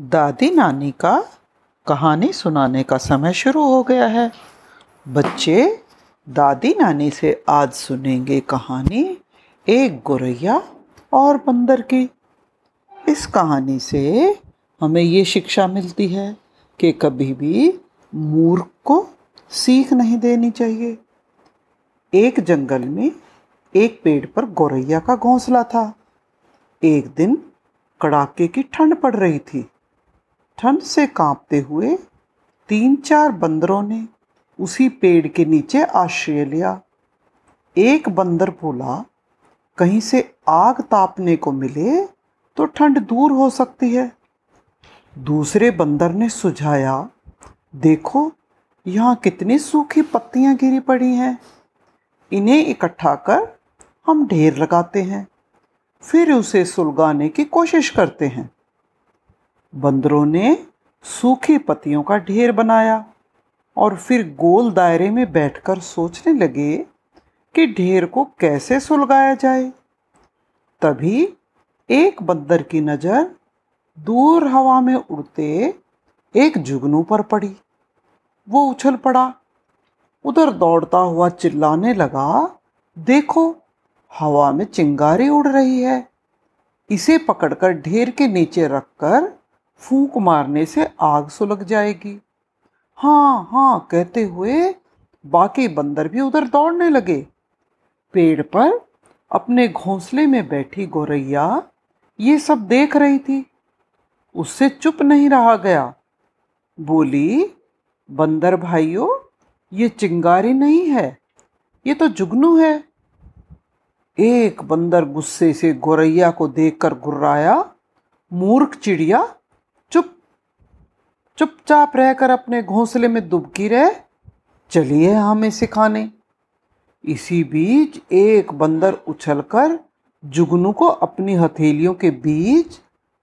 दादी नानी का कहानी सुनाने का समय शुरू हो गया है। बच्चे, दादी नानी से आज सुनेंगे कहानी एक गोरैया और बंदर की। इस कहानी से हमें ये शिक्षा मिलती है कि कभी भी मूर्ख को सीख नहीं देनी चाहिए। एक जंगल में एक पेड़ पर गोरैया का घोंसला था। एक दिन कड़ाके की ठंड पड़ रही थी। ठंड से कांपते हुए तीन चार बंदरों ने उसी पेड़ के नीचे आश्रय लिया। एक बंदर बोला, कहीं से आग तापने को मिले तो ठंड दूर हो सकती है। दूसरे बंदर ने सुझाया, देखो, यहाँ कितनी सूखी पत्तियाँ गिरी पड़ी हैं। इन्हें इकट्ठा कर हम ढेर लगाते हैं, फिर उसे सुलगाने की कोशिश करते हैं। बंदरों ने सूखी पत्तियों का ढेर बनाया और फिर गोल दायरे में बैठकर सोचने लगे कि ढेर को कैसे सुलगाया जाए। तभी एक बंदर की नज़र दूर हवा में उड़ते एक जुगनू पर पड़ी। वो उछल पड़ा। उधर दौड़ता हुआ चिल्लाने लगा, देखो, हवा में चिंगारी उड़ रही है। इसे पकड़कर ढेर के नीचे रखकर फूंक मारने से आग सुलग जाएगी। हाँ हाँ कहते हुए बाकी बंदर भी उधर दौड़ने लगे। पेड़ पर अपने घोंसले में बैठी गोरैया ये सब देख रही थी। उससे चुप नहीं रहा गया। बोली, बंदर भाइयों, ये चिंगारी नहीं है, ये तो जुगनू है। एक बंदर गुस्से से गोरैया को देखकर गुर्राया, मूर्ख चिड़िया चुपचाप रहकर अपने घोंसले में दुबकी रहे, चलिए हमें सिखाने इसी बीच एक बंदर उछलकर जुगनू को अपनी हथेलियों के बीच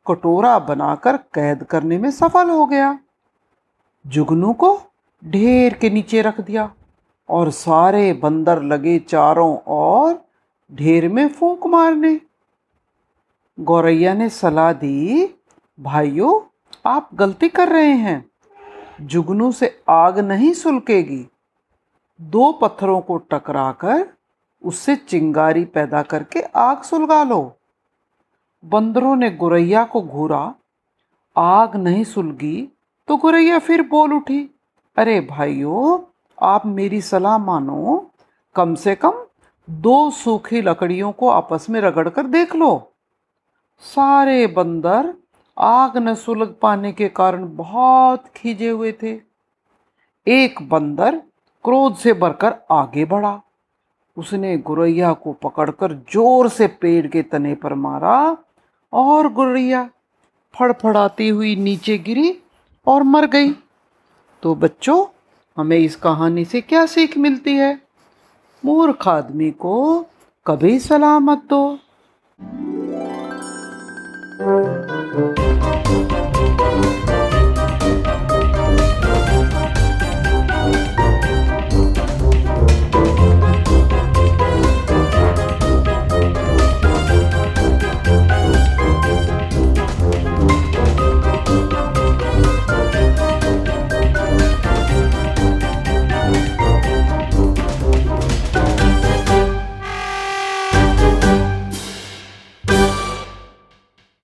कटोरा बनाकर कैद करने में सफल हो गया। जुगनू को ढेर के नीचे रख दिया और सारे बंदर लगे चारों ओर ढेर में फूंक मारने। गौरैया ने सलाह दी, भाइयों आप गलती कर रहे हैं। जुगनू से आग नहीं सुलकेगी। दो पत्थरों को टकराकर उससे चिंगारी पैदा करके आग सुलगा लो। बंदरों ने गुरैया को घूरा। आग नहीं सुलगी तो गुरैया फिर बोल उठी, अरे भाइयों, आप मेरी सलाह मानो। कम से कम दो सूखी लकड़ियों को आपस में रगड़ कर देख लो। सारे बंदर आग न सुलग पाने के कारण बहुत खींचे हुए थे। एक बंदर क्रोध से भरकर आगे बढ़ा। उसने गुरैया को पकड़कर ज़ोर से पेड़ के तने पर मारा और गुरैया फड़फड़ाती हुई नीचे गिरी और मर गई। तो बच्चों, हमें इस कहानी से क्या सीख मिलती है? मूर्ख आदमी को कभी सलाह मत दो।